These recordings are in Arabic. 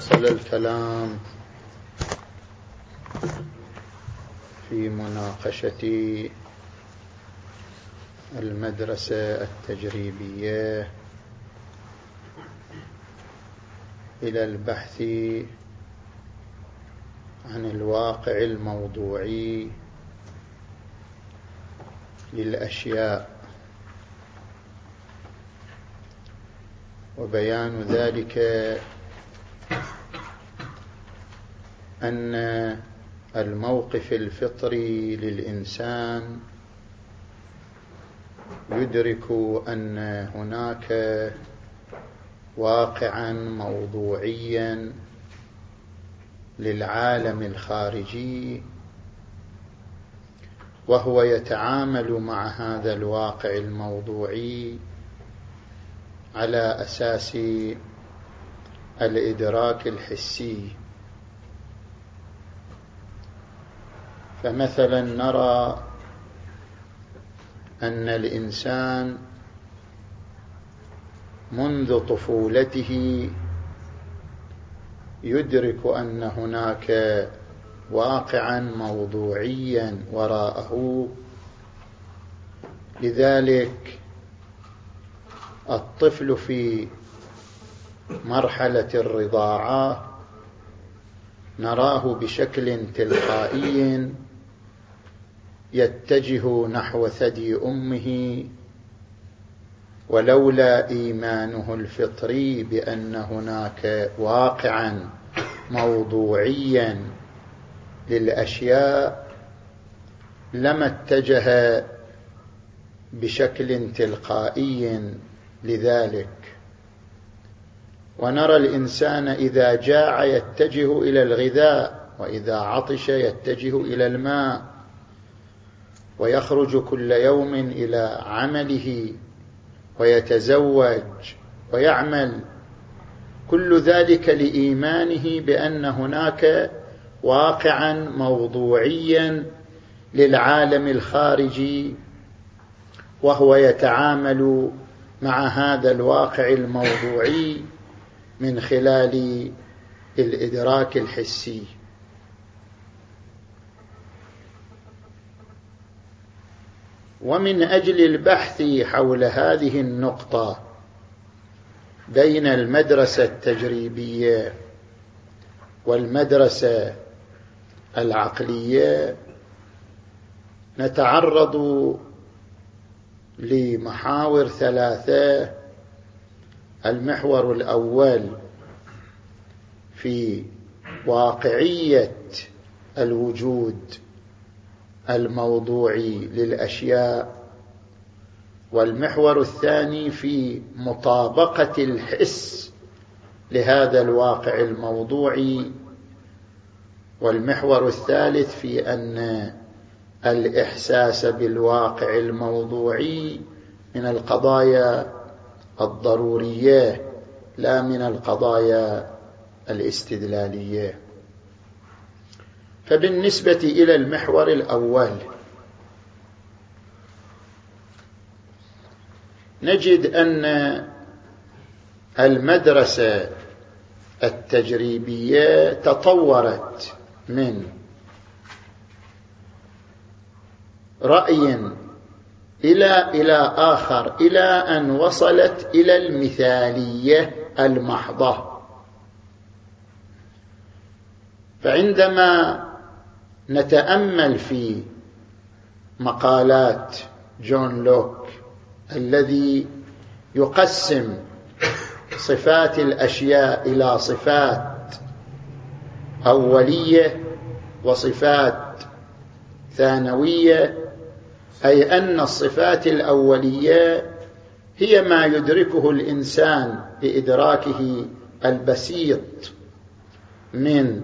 وصل الكلام في مناقشة المدرسة التجريبية إلى البحث عن الواقع الموضوعي للأشياء. وبيان ذلك أن الموقف الفطري للإنسان يدرك أن هناك واقعا موضوعيا للعالم الخارجي وهو يتعامل مع هذا الواقع الموضوعي على أساس الإدراك الحسي. فمثلا نرى أن الإنسان منذ طفولته يدرك أن هناك واقعا موضوعيا وراءه. لذلك الطفل في مرحلة الرضاعة نراه بشكل تلقائي يتجه نحو ثدي أمه ولولا إيمانه الفطري بأن هناك واقعا موضوعيا للأشياء لما اتجه بشكل تلقائي لذلك. ونرى الإنسان إذا جاع يتجه إلى الغذاء وإذا عطش يتجه إلى الماء. ويخرج كل يوم إلى عمله ويتزوج ويعمل. كل ذلك لإيمانه بأن هناك واقعا موضوعيا للعالم الخارجي وهو يتعامل مع هذا الواقع الموضوعي من خلال الإدراك الحسي. ومن أجل البحث حول هذه النقطة بين المدرسة التجريبية والمدرسة العقلية نتعرض لمحاور ثلاثة. المحور الأول في واقعية الوجود الموضوعي للأشياء والمحور الثاني في مطابقة الحس لهذا الواقع الموضوعي والمحور الثالث في أن الإحساس بالواقع الموضوعي من القضايا الضرورية لا من القضايا الاستدلالية. فبالنسبة إلى المحور الأول نجد أن المدرسة التجريبية تطورت من رأي إلى إلى آخر إلى أن وصلت إلى المثالية المحضة. فعندما نتأمل في مقالات جون لوك الذي يقسم صفات الأشياء إلى صفات أولية وصفات ثانوية أي أن الصفات الأولية هي ما يدركه الإنسان بإدراكه البسيط من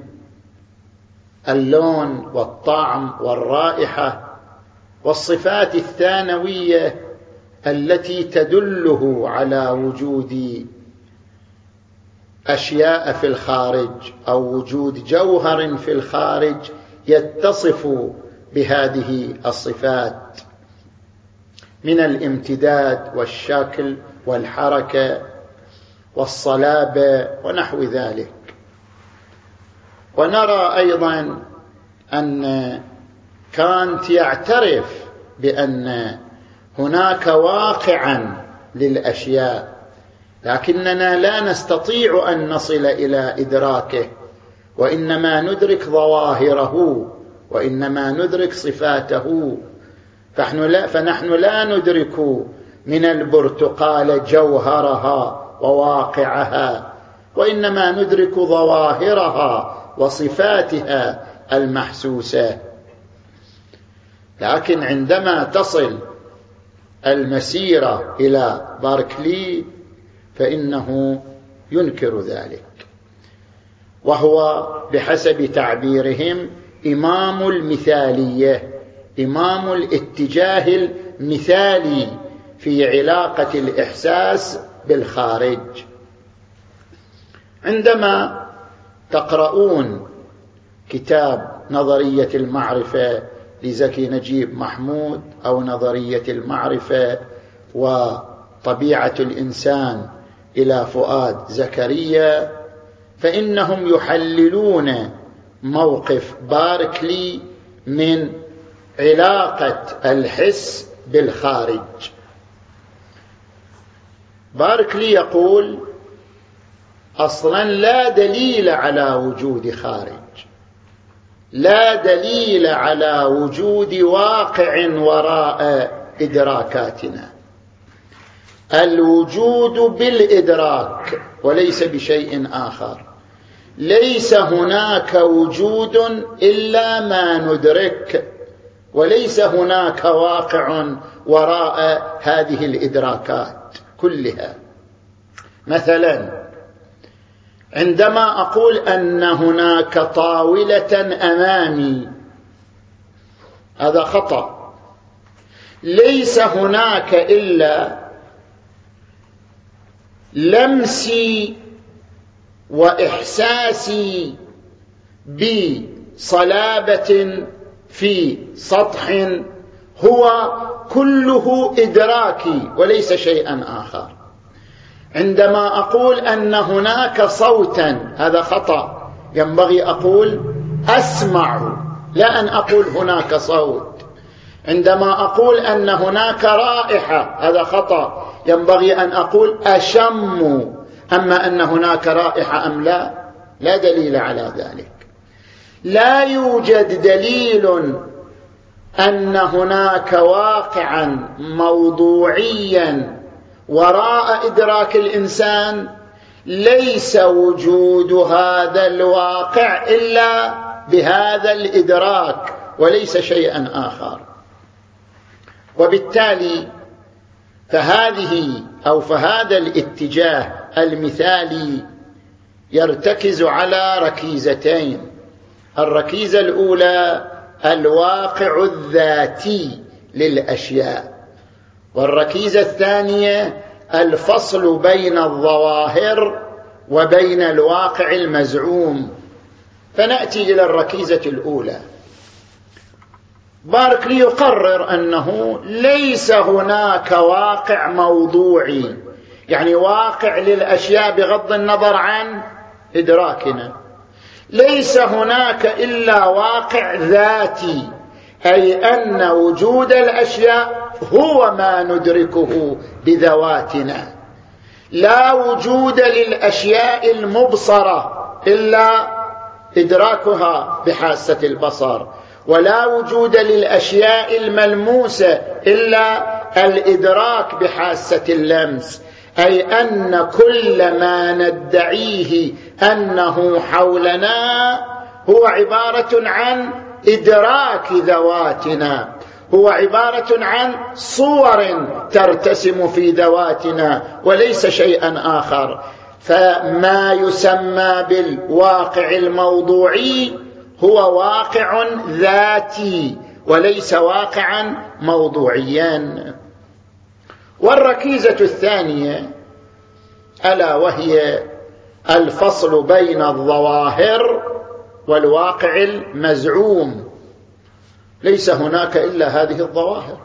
اللون والطعم والرائحة والصفات الثانوية التي تدله على وجود أشياء في الخارج أو وجود جوهر في الخارج يتصف بهذه الصفات من الامتداد والشكل والحركة والصلابة ونحو ذلك. ونرى أيضا أن كانت يعترف بأن هناك واقعا للأشياء لكننا لا نستطيع أن نصل إلى إدراكه وإنما ندرك ظواهره وإنما ندرك صفاته. فنحن لا, فنحن لا ندرك من البرتقال جوهرها وواقعها وإنما ندرك ظواهرها وصفاتها المحسوسة. لكن عندما تصل المسيرة إلى باركلي فإنه ينكر ذلك. وهو بحسب تعبيرهم إمام المثالية إمام الاتجاه المثالي في علاقة الإحساس بالخارج. عندما تقرؤون كتاب نظرية المعرفة لزكي نجيب محمود أو نظرية المعرفة وطبيعة الإنسان إلى فؤاد زكريا فإنهم يحللون موقف باركلي من علاقة الحس بالخارج. باركلي يقول أصلا لا دليل على وجود خارج. لا دليل على وجود واقع وراء إدراكاتنا. الوجود بالإدراك وليس بشيء آخر. ليس هناك وجود إلا ما ندرك وليس هناك واقع وراء هذه الإدراكات كلها. مثلا عندما أقول أن هناك طاولة أمامي هذا خطأ. ليس هناك إلا لمسي وإحساسي بصلابة في سطح هو كله إدراكي وليس شيئا آخر. عندما أقول أن هناك صوتا هذا خطأ. ينبغي أقول أسمع لا أن أقول هناك صوت. عندما أقول أن هناك رائحة هذا خطأ. ينبغي أن أقول أشم. أما أن هناك رائحة أم لا لا دليل على ذلك. لا يوجد دليل أن هناك واقعا موضوعيا وراء إدراك الإنسان ليس وجود هذا الواقع إلا بهذا الإدراك وليس شيئا آخر. وبالتالي فهذه أو فهذا الاتجاه المثالي يرتكز على ركيزتين. الركيزة الأولى الواقع الذاتي للأشياء. والركيزة الثانية الفصل بين الظواهر وبين الواقع المزعوم. فنأتي إلى الركيزة الأولى. باركلي يقرر أنه ليس هناك واقع موضوعي يعني واقع للأشياء بغض النظر عن إدراكنا. ليس هناك إلا واقع ذاتي أي أن وجود الأشياء هو ما ندركه بذواتنا. لا وجود للأشياء المبصرة إلا إدراكها بحاسة البصر ولا وجود للأشياء الملموسة إلا الإدراك بحاسة اللمس أي أن كل ما ندعيه أنه حولنا هو عبارة عن إدراك ذواتنا. هو عبارة عن صور ترتسم في ذواتنا وليس شيئا آخر. فما يسمى بالواقع الموضوعي هو واقع ذاتي وليس واقعا موضوعيا. والركيزة الثانية ألا وهي الفصل بين الظواهر والواقع المزعوم. ليس هناك إلا هذه الظواهر.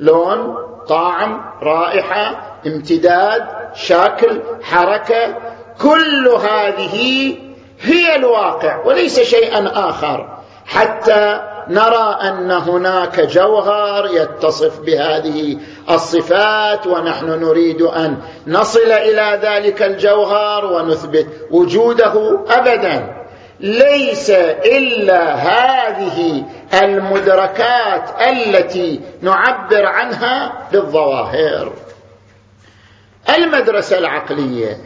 لون طعم رائحة امتداد شكل حركة كل هذه هي الواقع وليس شيئا آخر. حتى نرى أن هناك جوهر يتصف بهذه الصفات ونحن نريد أن نصل إلى ذلك الجوهر ونثبت وجوده ابدا. ليس إلا هذه المدركات التي نعبر عنها بالظواهر. المدرسة العقلية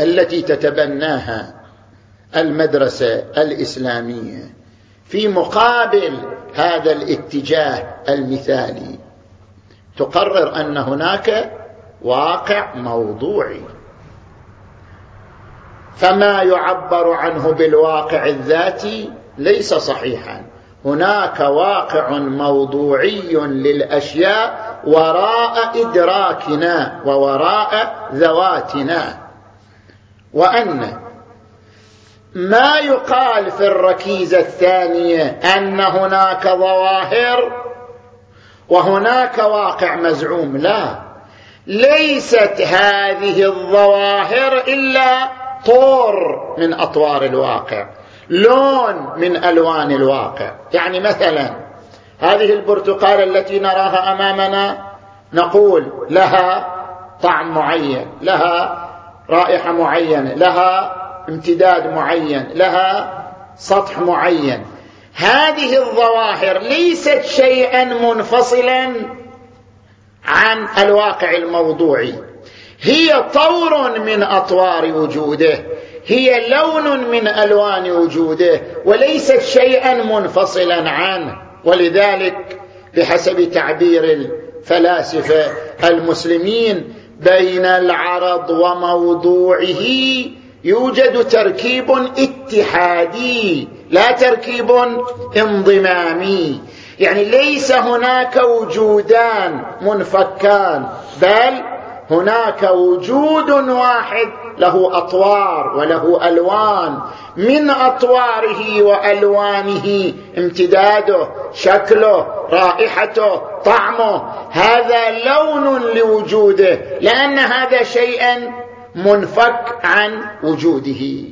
التي تتبناها المدرسة الإسلامية في مقابل هذا الاتجاه المثالي تقرر أن هناك واقع موضوعي. فما يعبر عنه بالواقع الذاتي ليس صحيحا. هناك واقع موضوعي للأشياء وراء إدراكنا ووراء ذواتنا. وأن ما يقال في الركيزة الثانية أن هناك ظواهر وهناك واقع مزعوم لا. ليست هذه الظواهر إلا طور من أطوار الواقع لون من ألوان الواقع. يعني مثلا هذه البرتقاله التي نراها أمامنا نقول لها طعم معين لها رائحة معينة لها امتداد معين لها سطح معين. هذه الظواهر ليست شيئا منفصلا عن الواقع الموضوعي. هي طور من أطوار وجوده هي لون من ألوان وجوده وليست شيئا منفصلا عنه ولذلك بحسب تعبير الفلاسفة المسلمين بين العرض وموضوعه يوجد تركيب اتحادي لا تركيب انضمامي. يعني ليس هناك وجودان منفكان بل هناك وجود واحد له أطوار وله ألوان. من أطواره وألوانه امتداده شكله رائحته طعمه. هذا لون لوجوده لأن هذا شيئا منفك عن وجوده.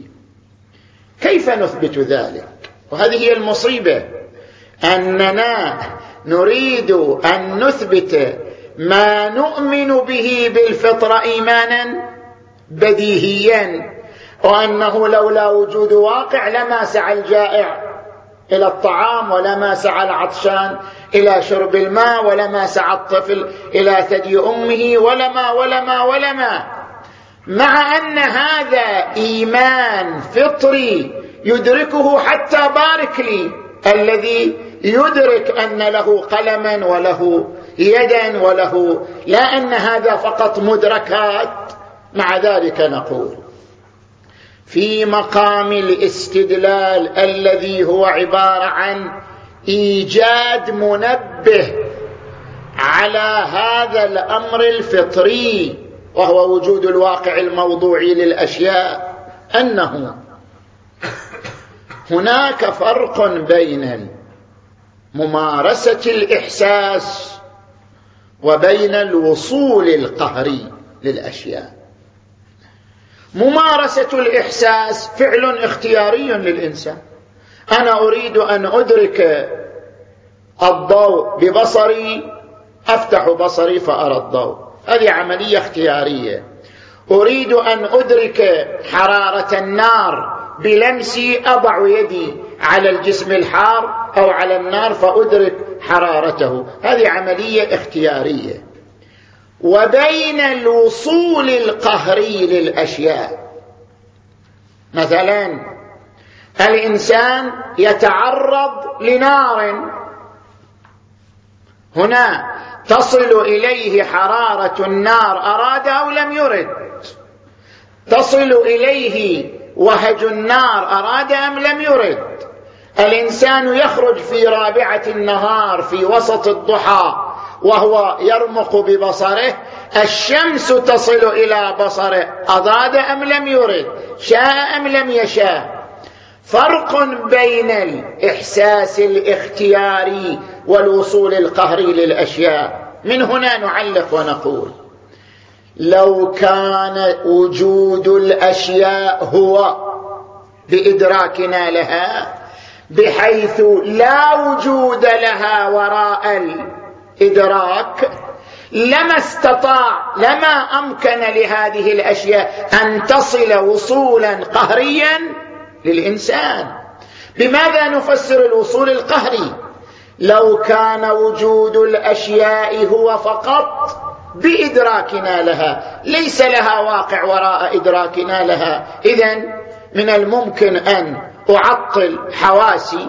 كيف نثبت ذلك؟ وهذه هي المصيبة. أننا نريد أن نثبت ما نؤمن به بالفطره إيمانا بديهيا وأنه لولا وجود واقع لما سعى الجائع إلى الطعام ولما سعى العطشان إلى شرب الماء ولما سعى الطفل إلى ثدي أمه ولما ولما ولما. مع أن هذا إيمان فطري يدركه حتى باركلي الذي يدرك أن له قلما وله يدا وله لا أن هذا فقط مدركات. مع ذلك نقول في مقام الاستدلال الذي هو عبارة عن إيجاد منبه على هذا الأمر الفطري وهو وجود الواقع الموضوعي للأشياء أنه هناك فرق بين ممارسة الإحساس وبين الوصول القهري للأشياء. ممارسة الإحساس فعل اختياري للإنسان. أنا أريد أن أدرك الضوء ببصري أفتح بصري فأرى الضوء. هذه عملية اختيارية. أريد أن أدرك حرارة النار بلمسي أضع يدي على الجسم الحار أو على النار فأدرك حرارته. هذه عملية اختيارية. وبين الوصول القهري للأشياء. مثلا الإنسان يتعرض لنار. هنا تصل إليه حرارة النار. أراد أو لم يرد. تصل إليه وهج النار. أراد أم لم يرد. الإنسان يخرج في رابعة النهار في وسط الضحى وهو يرمق ببصره الشمس تصل إلى بصره اراد أم لم يرد؟ شاء أم لم يشاء؟ فرق بين الإحساس الاختياري والوصول القهري للأشياء. من هنا نعلق ونقول لو كان وجود الأشياء هو بإدراكنا لها بحيث لا وجود لها وراء الإدراك لما استطاع لما أمكن لهذه الأشياء أن تصل وصولا قهريا للإنسان. بماذا نفسر الوصول القهري؟ لو كان وجود الأشياء هو فقط بإدراكنا لها ليس لها واقع وراء إدراكنا لها. اذا من الممكن أن أعطل حواسي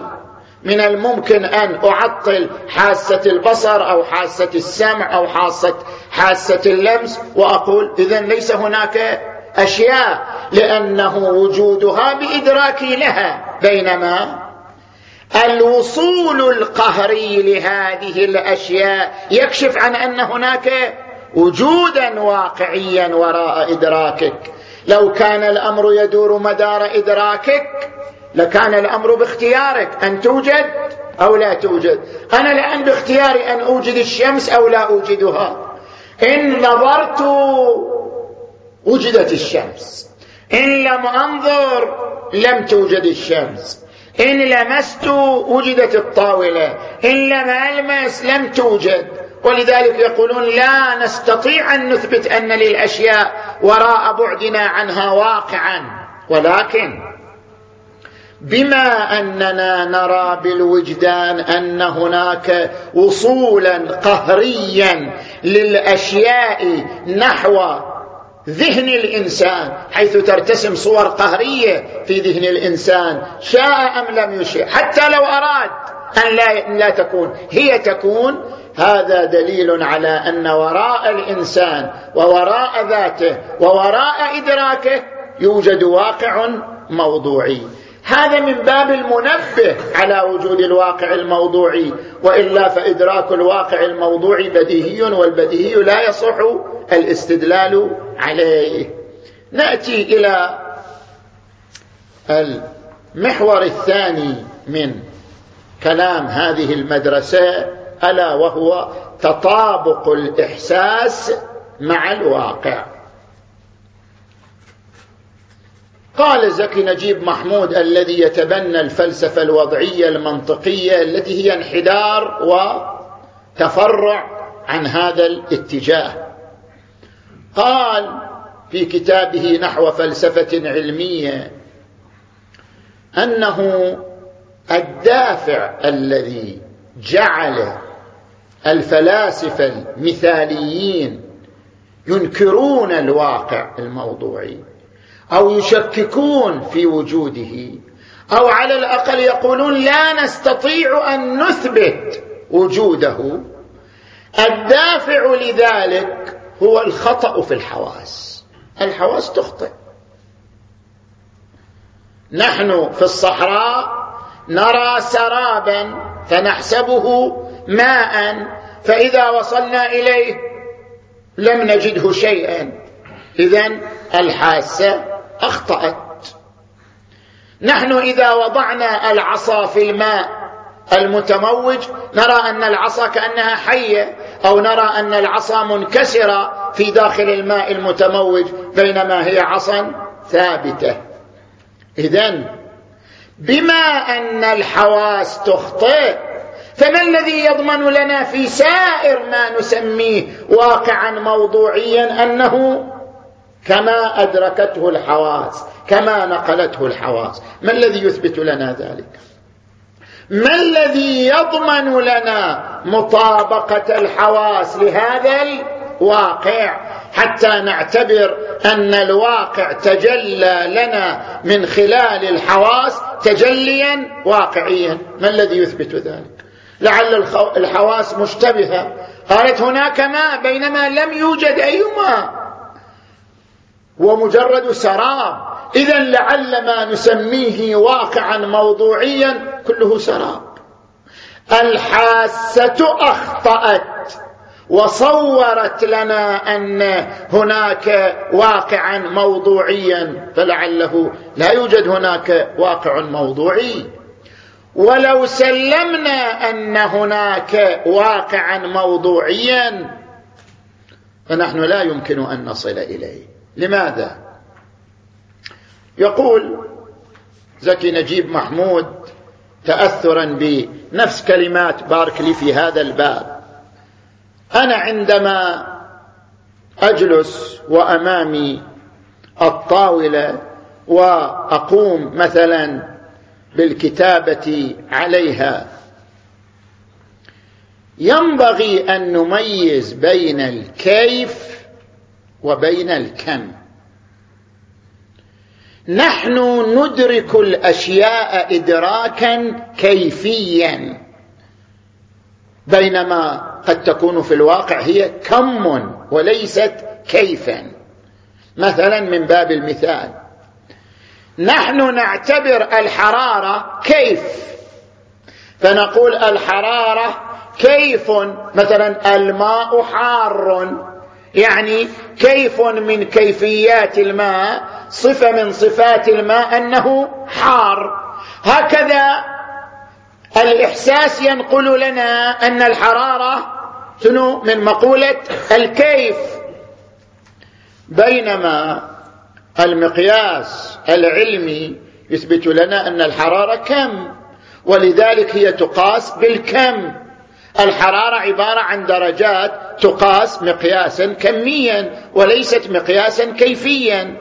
من الممكن أن أعطل حاسة البصر أو حاسة السمع أو حاسه حاسة اللمس وأقول اذا ليس هناك أشياء لأنه وجودها بادراكي لها. بينما الوصول القهري لهذه الأشياء يكشف عن أن هناك وجودا واقعيا وراء إدراكك. لو كان الأمر يدور مدار إدراكك لكان الأمر باختيارك أن توجد أو لا توجد. أنا الآن باختياري أن أوجد الشمس أو لا أوجدها. إن نظرت وجدت الشمس. إن لم أنظر لم توجد الشمس. إن لمست وجدت الطاولة. إن لم ألمس لم توجد. ولذلك يقولون لا نستطيع أن نثبت أن للأشياء وراء بعدنا عنها واقعا. ولكن بما أننا نرى بالوجدان أن هناك وصولا قهريا للأشياء نحو ذهن الإنسان حيث ترتسم صور قهرية في ذهن الإنسان شاء أم لم يشاء حتى لو أراد أن لا, لا تكون. هي تكون. هذا دليل على أن وراء الإنسان ووراء ذاته ووراء إدراكه يوجد واقع موضوعي. هذا من باب المنبه على وجود الواقع الموضوعي وإلا فإدراك الواقع الموضوعي بديهي والبديهي لا يصح الاستدلال عليه. نأتي إلى المحور الثاني من كلام هذه المدرسة ألا وهو تطابق الإحساس مع الواقع. قال زكي نجيب محمود الذي يتبنى الفلسفة الوضعية المنطقية التي هي انحدار وتفرع عن هذا الاتجاه. قال في كتابه نحو فلسفة علمية أنه الدافع الذي جعل الفلاسفة المثاليين ينكرون الواقع الموضوعي. أو يشككون في وجوده أو على الأقل يقولون لا نستطيع أن نثبت وجوده. الدافع لذلك هو الخطأ في الحواس. الحواس تخطئ. نحن في الصحراء نرى سرابا فنحسبه ماء فإذا وصلنا إليه لم نجده شيئا. اذا الحاسة أخطأت. نحن إذا وضعنا العصا في الماء المتموج نرى أن العصا كأنها حية أو نرى أن العصا منكسرة في داخل الماء المتموج بينما هي عصا ثابتة. اذا بما أن الحواس تخطئ فما الذي يضمن لنا في سائر ما نسميه واقعا موضوعيا أنه كما أدركته الحواس كما نقلته الحواس. ما الذي يثبت لنا ذلك؟ ما الذي يضمن لنا مطابقة الحواس لهذا الواقع؟ حتى نعتبر أن الواقع تجلى لنا من خلال الحواس تجليا واقعيا. ما الذي يثبت ذلك؟ لعل الحواس مشتبهة. قالت هناك ماء بينما لم يوجد اي ماء هو مجرد سراب. اذا لعل ما نسميه واقعا موضوعيا كله سراب. الحاسة أخطأت وصورت لنا أن هناك واقعا موضوعيا فلعله لا يوجد هناك واقع موضوعي. ولو سلمنا أن هناك واقعا موضوعيا فنحن لا يمكن أن نصل إليه. لماذا؟ يقول زكي نجيب محمود تاثرا بنفس كلمات باركلي في هذا الباب. أنا عندما أجلس وأمامي الطاولة وأقوم مثلا بالكتابة عليها ينبغي أن نميز بين الكيف وبين الكم. نحن ندرك الأشياء ادراكا كيفيا. بينما قد تكون في الواقع هي كم وليست كيفا. مثلا من باب المثال. نحن نعتبر الحرارة كيف؟ فنقول الحرارة كيف؟ مثلا الماء حار يعني كيف من كيفيات الماء صفة من صفات الماء أنه حار. هكذا الإحساس ينقل لنا أن الحرارة شنو؟ من مقولة الكيف. بينما المقياس العلمي يثبت لنا أن الحرارة كم ولذلك هي تقاس بالكم. الحرارة عبارة عن درجات تقاس مقياسا كميا وليست مقياسا كيفيا.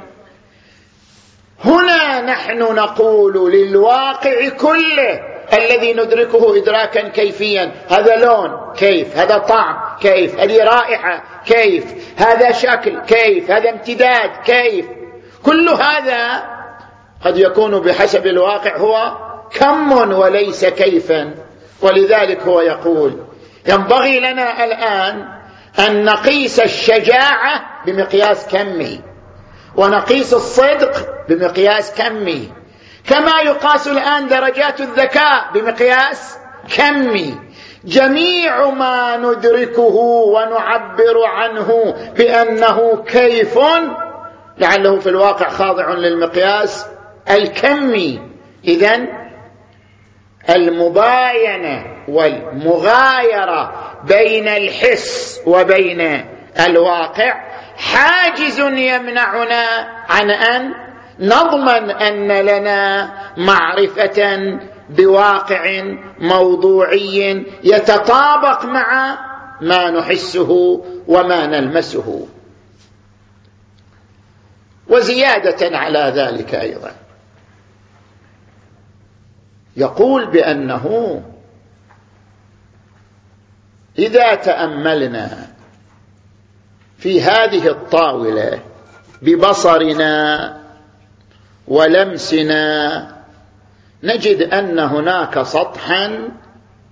هنا نحن نقول للواقع كله الذي ندركه ادراكا كيفيا هذا لون كيف هذا طعم كيف هذه رائحة كيف هذا شكل كيف هذا امتداد كيف. كل هذا قد يكون بحسب الواقع هو كم وليس كيفا. ولذلك هو يقول ينبغي لنا الآن أن نقيس الشجاعة بمقياس كمي ونقيس الصدق بمقياس كمي كما يقاس الآن درجات الذكاء بمقياس كمي جميع ما ندركه ونعبر عنه بأنه كيف لعله في الواقع خاضع للمقياس الكمي. اذا المباينة والمغايرة بين الحس وبين الواقع حاجز يمنعنا عن أن نضمن أن لنا معرفة بواقع موضوعي يتطابق مع ما نحسه وما نلمسه. وزيادة على ذلك أيضا يقول بأنه إذا تأملنا في هذه الطاولة ببصرنا ولمسنا نجد أن هناك سطحا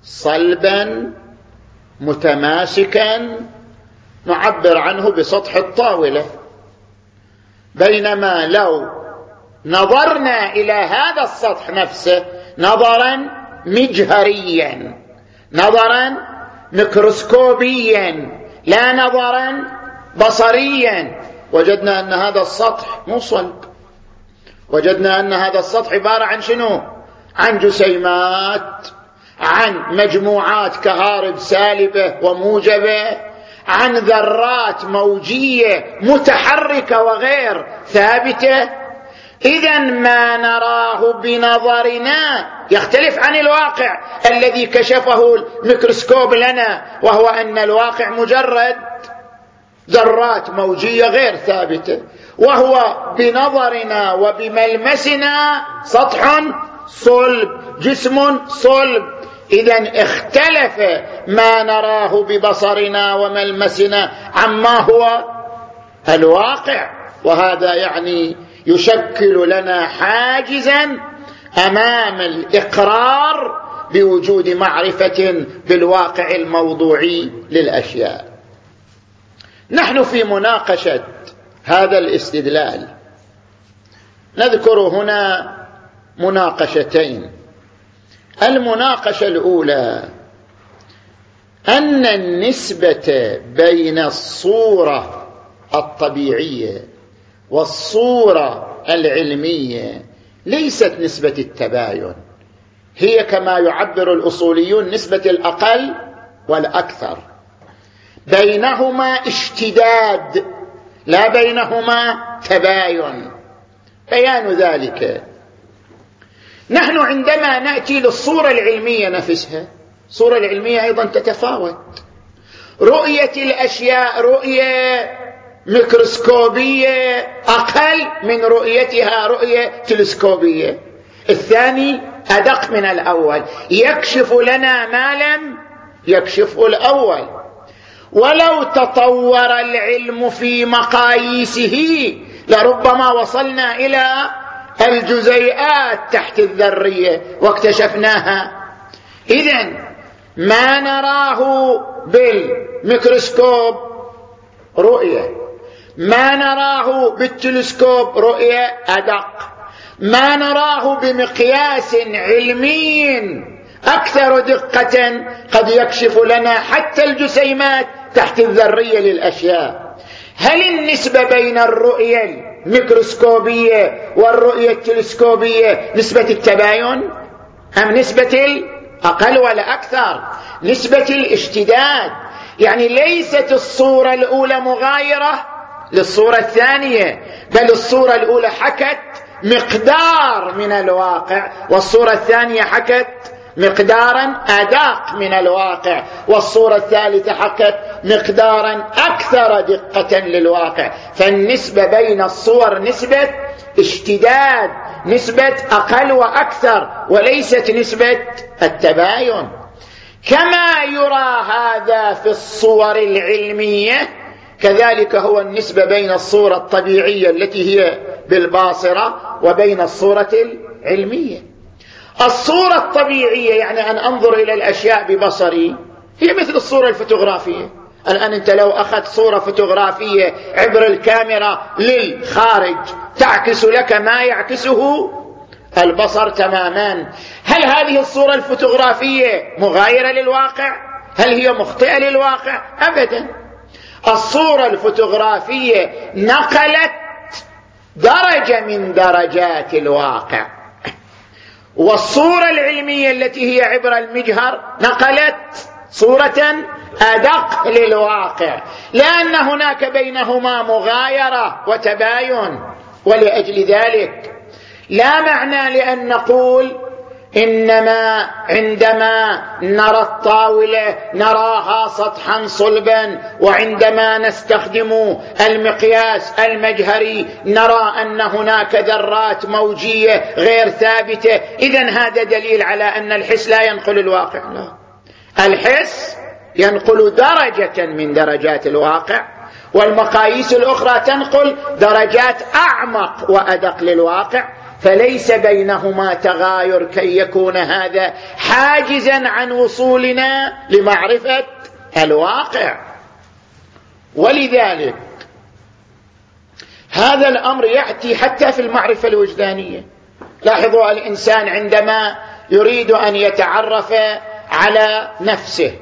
صلبا متماسكا نعبر عنه بسطح الطاولة. بينما لو نظرنا إلى هذا السطح نفسه نظرا مجهريا نظرا ميكروسكوبيا لا نظرا بصريا. وجدنا أن هذا السطح مو صلب. وجدنا أن هذا السطح عبارة عن شنو؟ عن جسيمات عن مجموعات كهارب سالبة وموجبة عن ذرات موجية متحركة وغير ثابتة. إذا ما نراه بنظرنا يختلف عن الواقع الذي كشفه الميكروسكوب لنا وهو أن الواقع مجرد ذرات موجية غير ثابتة وهو بنظرنا وبملمسنا سطح صلب جسم صلب. إذا اختلف ما نراه ببصرنا وملمسنا عما هو الواقع وهذا يعني يشكل لنا حاجزا أمام الإقرار بوجود معرفة بالواقع الموضوعي للأشياء. نحن في مناقشة هذا الاستدلال. نذكر هنا مناقشتين. المناقشة الأولى أن النسبة بين الصورة الطبيعية والصورة العلمية ليست نسبة التباين. هي كما يعبر الأصوليون نسبة الأقل والأكثر. بينهما اشتداد لا بينهما تباين. بيان ذلك. نحن عندما نأتي للصورة العلمية نفسها الصورة العلمية أيضا تتفاوت. رؤية الأشياء رؤية ميكروسكوبية أقل من رؤيتها رؤية تلسكوبية. الثاني أدق من الأول. يكشف لنا ما لم يكشفه الأول. ولو تطور العلم في مقاييسه لربما وصلنا إلى الجزيئات تحت الذرية واكتشفناها. اذا ما نراه بالميكروسكوب رؤية. ما نراه بالتلسكوب رؤية أدق. ما نراه بمقياس علمي أكثر دقة قد يكشف لنا حتى الجسيمات تحت الذرية للأشياء. هل النسبة بين الرؤية الميكروسكوبية والرؤية التلسكوبية نسبة التباين؟ أم نسبة الأقل ولا أكثر؟ نسبة الاشتداد. يعني ليست الصورة الأولى مغايرة للصورة الثانية بل الصورة الأولى حكت مقدار من الواقع والصورة الثانية حكت مقدارا ادق من الواقع والصورة الثالثة حكت مقدارا أكثر دقة للواقع. فالنسبه بين الصور نسبة اشتداد نسبة أقل وأكثر وليست نسبة التباين. كما يرى هذا في الصور العلمية كذلك هو النسبة بين الصورة الطبيعية التي هي بالباصرة وبين الصورة العلمية. الصورة الطبيعية يعني أن أنظر إلى الأشياء ببصري هي مثل الصورة الفوتوغرافية. الآن أنت لو أخذت صورة فوتوغرافية عبر الكاميرا للخارج تعكس لك ما يعكسه البصر تماما. هل هذه الصورة الفوتوغرافية مغايرة للواقع؟ هل هي مخطئة للواقع؟ أبدا. الصورة الفوتوغرافية نقلت درجة من درجات الواقع. والصورة العلمية التي هي عبر المجهر نقلت صورة أدق للواقع لأن هناك بينهما مغايرة وتباين ولأجل ذلك لا معنى لأن نقول إنما عندما نرى الطاولة نراها سطحا صلبا وعندما نستخدم المقياس المجهري نرى أن هناك ذرات موجية غير ثابتة. اذا هذا دليل على أن الحس لا ينقل الواقع. لا. الحس ينقل درجة من درجات الواقع والمقاييس الأخرى تنقل درجات أعمق وأدق للواقع. فليس بينهما تغاير كي يكون هذا حاجزا عن وصولنا لمعرفة الواقع. ولذلك هذا الأمر يأتي حتى في المعرفة الوجدانية. لاحظوا الإنسان عندما يريد أن يتعرف على نفسه.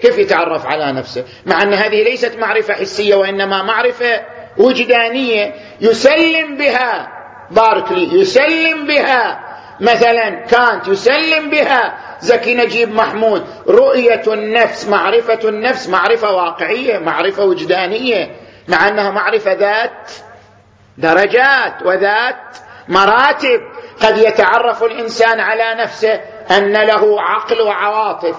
كيف يتعرف على نفسه؟ مع أن هذه ليست معرفة حسية وإنما معرفة وجدانية يسلم بها باركلي يسلم بها. مثلا كانت يسلم بها زكي نجيب محمود. رؤية النفس معرفة النفس معرفة واقعية معرفة وجدانية مع أنها معرفة ذات درجات وذات مراتب. قد يتعرف الإنسان على نفسه أن له عقل وعواطف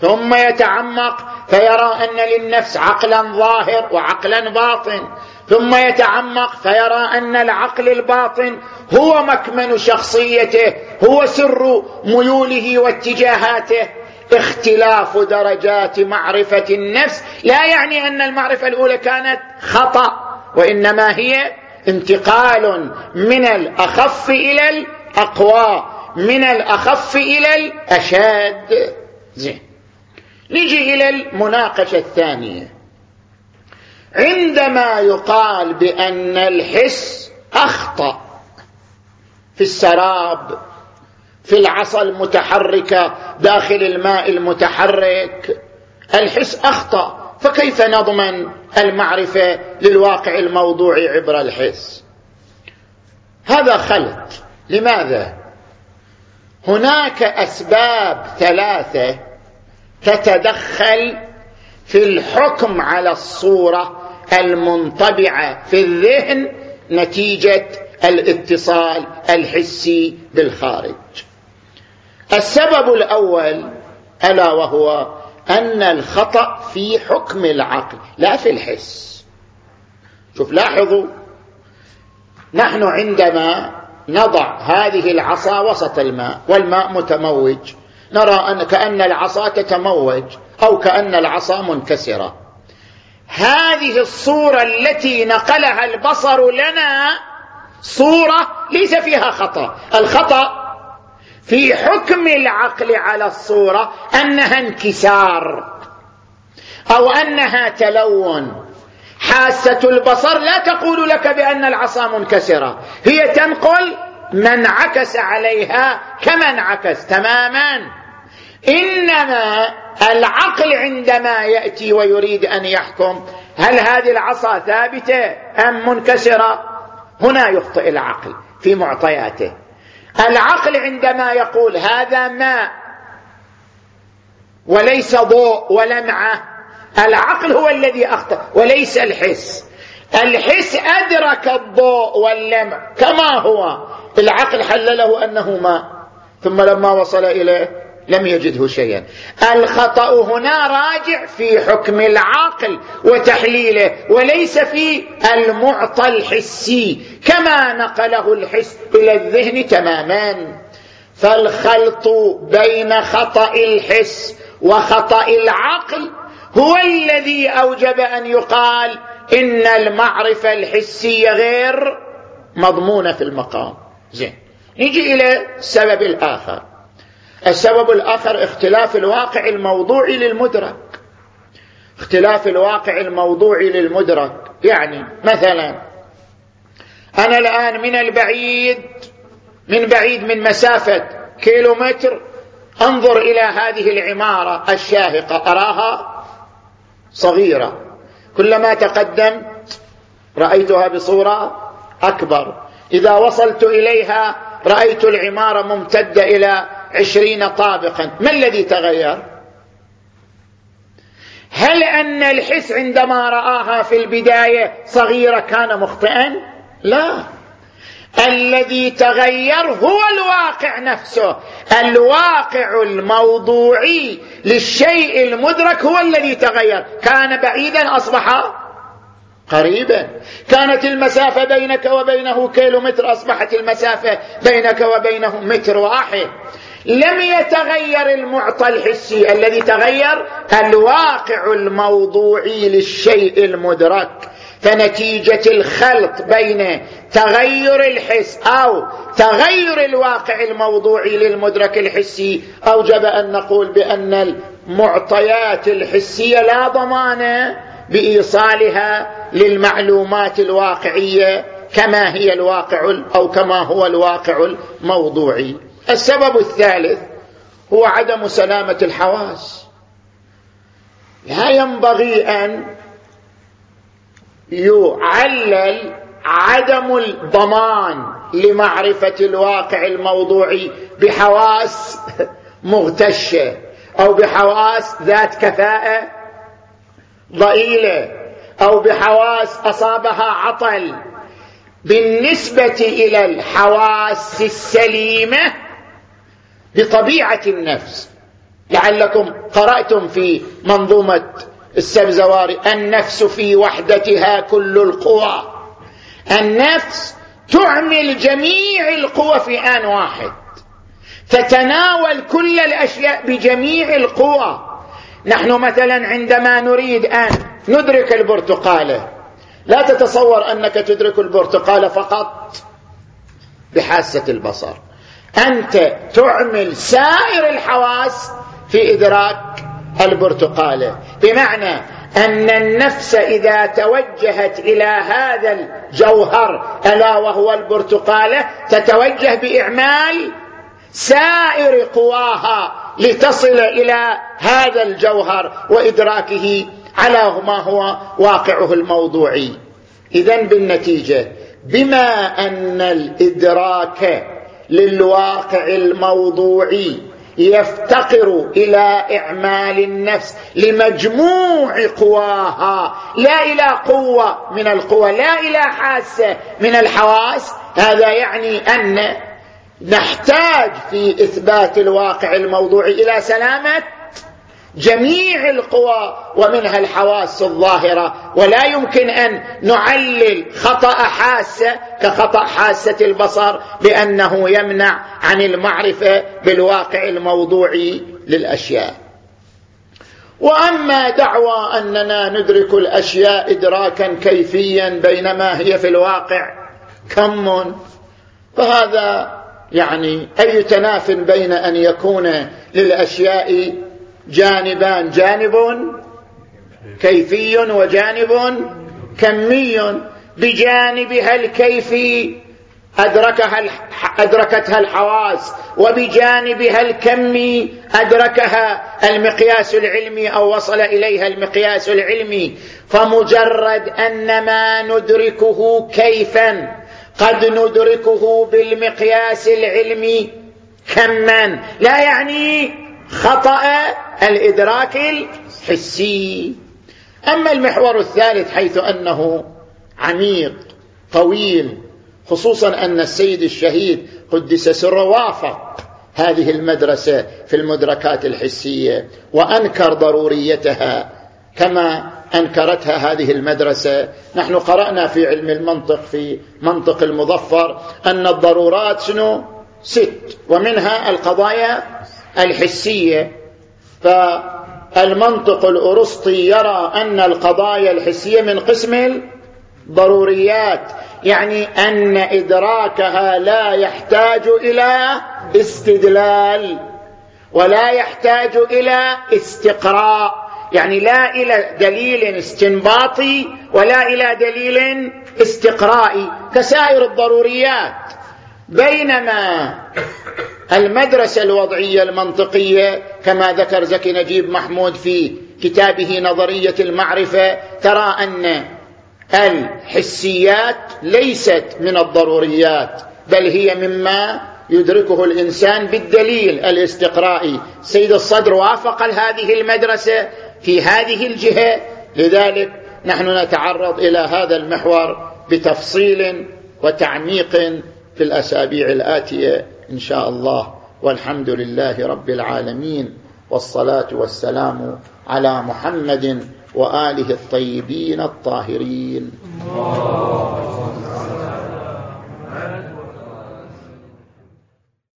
ثم يتعمق فيرى أن للنفس عقلا ظاهر وعقلا باطن. ثم يتعمق فيرى أن العقل الباطن هو مكمن شخصيته هو سر ميوله واتجاهاته. اختلاف درجات معرفة النفس لا يعني أن المعرفة الأولى كانت خطأ وإنما هي انتقال من الأخف إلى الأقوى من الأخف إلى الاشاد زين. نجي إلى المناقشة الثانية. عندما يقال بأن الحس أخطأ في السراب في العصا المتحركة داخل الماء المتحرك الحس أخطأ. فكيف نضمن المعرفة للواقع الموضوعي عبر الحس؟ هذا خلط. لماذا؟ هناك أسباب ثلاثة تتدخل في الحكم على الصورة المنطبعة في الذهن نتيجة الاتصال الحسي بالخارج. السبب الأول ألا وهو أن الخطأ في حكم العقل لا في الحس. شوف لاحظوا نحن عندما نضع هذه العصا وسط الماء والماء متموج نرى أن كأن العصا تتموج أو كأن العصا منكسرة. هذه الصورة التي نقلها البصر لنا صورة ليس فيها خطأ. الخطأ في حكم العقل على الصورة أنها انكسار أو أنها تلون. حاسة البصر لا تقول لك بأن العصا منكسرة. هي تنقل من عكس عليها كما انعكس تماما. إنما العقل عندما يأتي ويريد أن يحكم هل هذه العصا ثابتة أم منكسرة؟ هنا يخطئ العقل في معطياته. العقل عندما يقول هذا ماء وليس ضوء ولمعة العقل هو الذي أخطأ وليس الحس. الحس أدرك الضوء واللمع كما هو. العقل حلله أنه ماء ثم لما وصل إليه لم يجده شيئا. الخطا هنا راجع في حكم العقل وتحليله وليس في المعطى الحسي كما نقله الحس إلى الذهن تماما. فالخلط بين خطأ الحس وخطأ العقل هو الذي أوجب أن يقال إن المعرفة الحسية غير مضمونة في المقام. زين نجي إلى السبب الآخر. السبب الآخر اختلاف الواقع الموضوعي للمدرك. اختلاف الواقع الموضوعي للمدرك. يعني مثلا أنا الآن من البعيد من بعيد من مسافة كيلومتر أنظر إلى هذه العمارة الشاهقة. أراها صغيرة. كلما تقدمت رأيتها بصورة أكبر. إذا وصلت إليها رأيت العمارة ممتدة إلى عشرين طابقا. ما الذي تغير؟ هل أن الحس عندما رآها في البداية صغيرة كان مخطئا؟ لا. الذي تغير هو الواقع نفسه. الواقع الموضوعي للشيء المدرك هو الذي تغير. كان بعيدا أصبح قريبا. كانت المسافة بينك وبينه كيلو متر أصبحت المسافة بينك وبينه متر واحد. لم يتغير المعطى الحسي الذي تغير الواقع الموضوعي للشيء المدرك فنتيجة الخلط بين تغير الحس أو تغير الواقع الموضوعي للمدرك الحسي أوجب أن نقول بأن المعطيات الحسية لا ضمان بإيصالها للمعلومات الواقعية كما هي الواقع أو كما هو الواقع الموضوعي. السبب الثالث هو عدم سلامة الحواس. لا ينبغي أن يعلل عدم الضمان لمعرفة الواقع الموضوعي بحواس مغتشة أو بحواس ذات كفاءة ضئيلة أو بحواس أصابها عطل. بالنسبة إلى الحواس السليمة بطبيعة النفس. لعلكم قرأتم في منظومة السبزواري النفس في وحدتها كل القوى. النفس تعمل جميع القوى في آن واحد. تتناول كل الأشياء بجميع القوى. نحن مثلا عندما نريد آن ندرك البرتقالة. لا تتصور أنك تدرك البرتقالة فقط بحاسة البصر. أنت تعمل سائر الحواس في إدراك البرتقاله بمعنى أن النفس إذا توجهت إلى هذا الجوهر ألا وهو البرتقاله تتوجه بإعمال سائر قواها لتصل إلى هذا الجوهر وإدراكه على ما هو واقعه الموضوعي. اذا بالنتيجة بما أن الإدراك للواقع الموضوعي يفتقر إلى إعمال النفس لمجموع قواها. لا إلى قوة من القوى لا إلى حاسة من الحواس. هذا يعني أن نحتاج في إثبات الواقع الموضوعي إلى سلامة جميع القوى ومنها الحواس الظاهرة. ولا يمكن أن نعلل خطأ حاسه كخطأ حاسة البصر بأنه يمنع عن المعرفة بالواقع الموضوعي للأشياء. وأما دعوى أننا ندرك الأشياء ادراكا كيفيا بينما هي في الواقع كم؟ فهذا يعني أي تناف بين أن يكون للأشياء جانبان جانب كيفي وجانب كمي بجانبها الكيفي أدركها أدركتها الحواس وبجانبها الكمي أدركها المقياس العلمي أو وصل إليها المقياس العلمي. فمجرد أن ما ندركه كيفا قد ندركه بالمقياس العلمي كما. لا يعني خطأ الإدراك الحسي. أما المحور الثالث حيث أنه عميق طويل خصوصا أن السيد الشهيد قدس سره وافق هذه المدرسة في المدركات الحسية وأنكر ضروريتها كما أنكرتها هذه المدرسة. نحن قرأنا في علم المنطق في منطق المظفر أن الضرورات شنو؟ ست ومنها القضايا الحسية فالمنطق الأرسطي يرى أن القضايا الحسية من قسم الضروريات يعني أن إدراكها لا يحتاج إلى استدلال ولا يحتاج إلى استقراء يعني لا إلى دليل استنباطي ولا إلى دليل استقرائي كسائر الضروريات. بينما المدرسة الوضعية المنطقية كما ذكر زكي نجيب محمود في كتابه نظرية المعرفة ترى أن الحسيات ليست من الضروريات بل هي مما يدركه الإنسان بالدليل الاستقرائي. سيد الصدر وافق هذه المدرسة في هذه الجهة لذلك نحن نتعرض إلى هذا المحور بتفصيل وتعميق في الأسابيع الآتية. إن شاء الله والحمد لله رب العالمين والصلاة والسلام على محمد وآله الطيبين الطاهرين.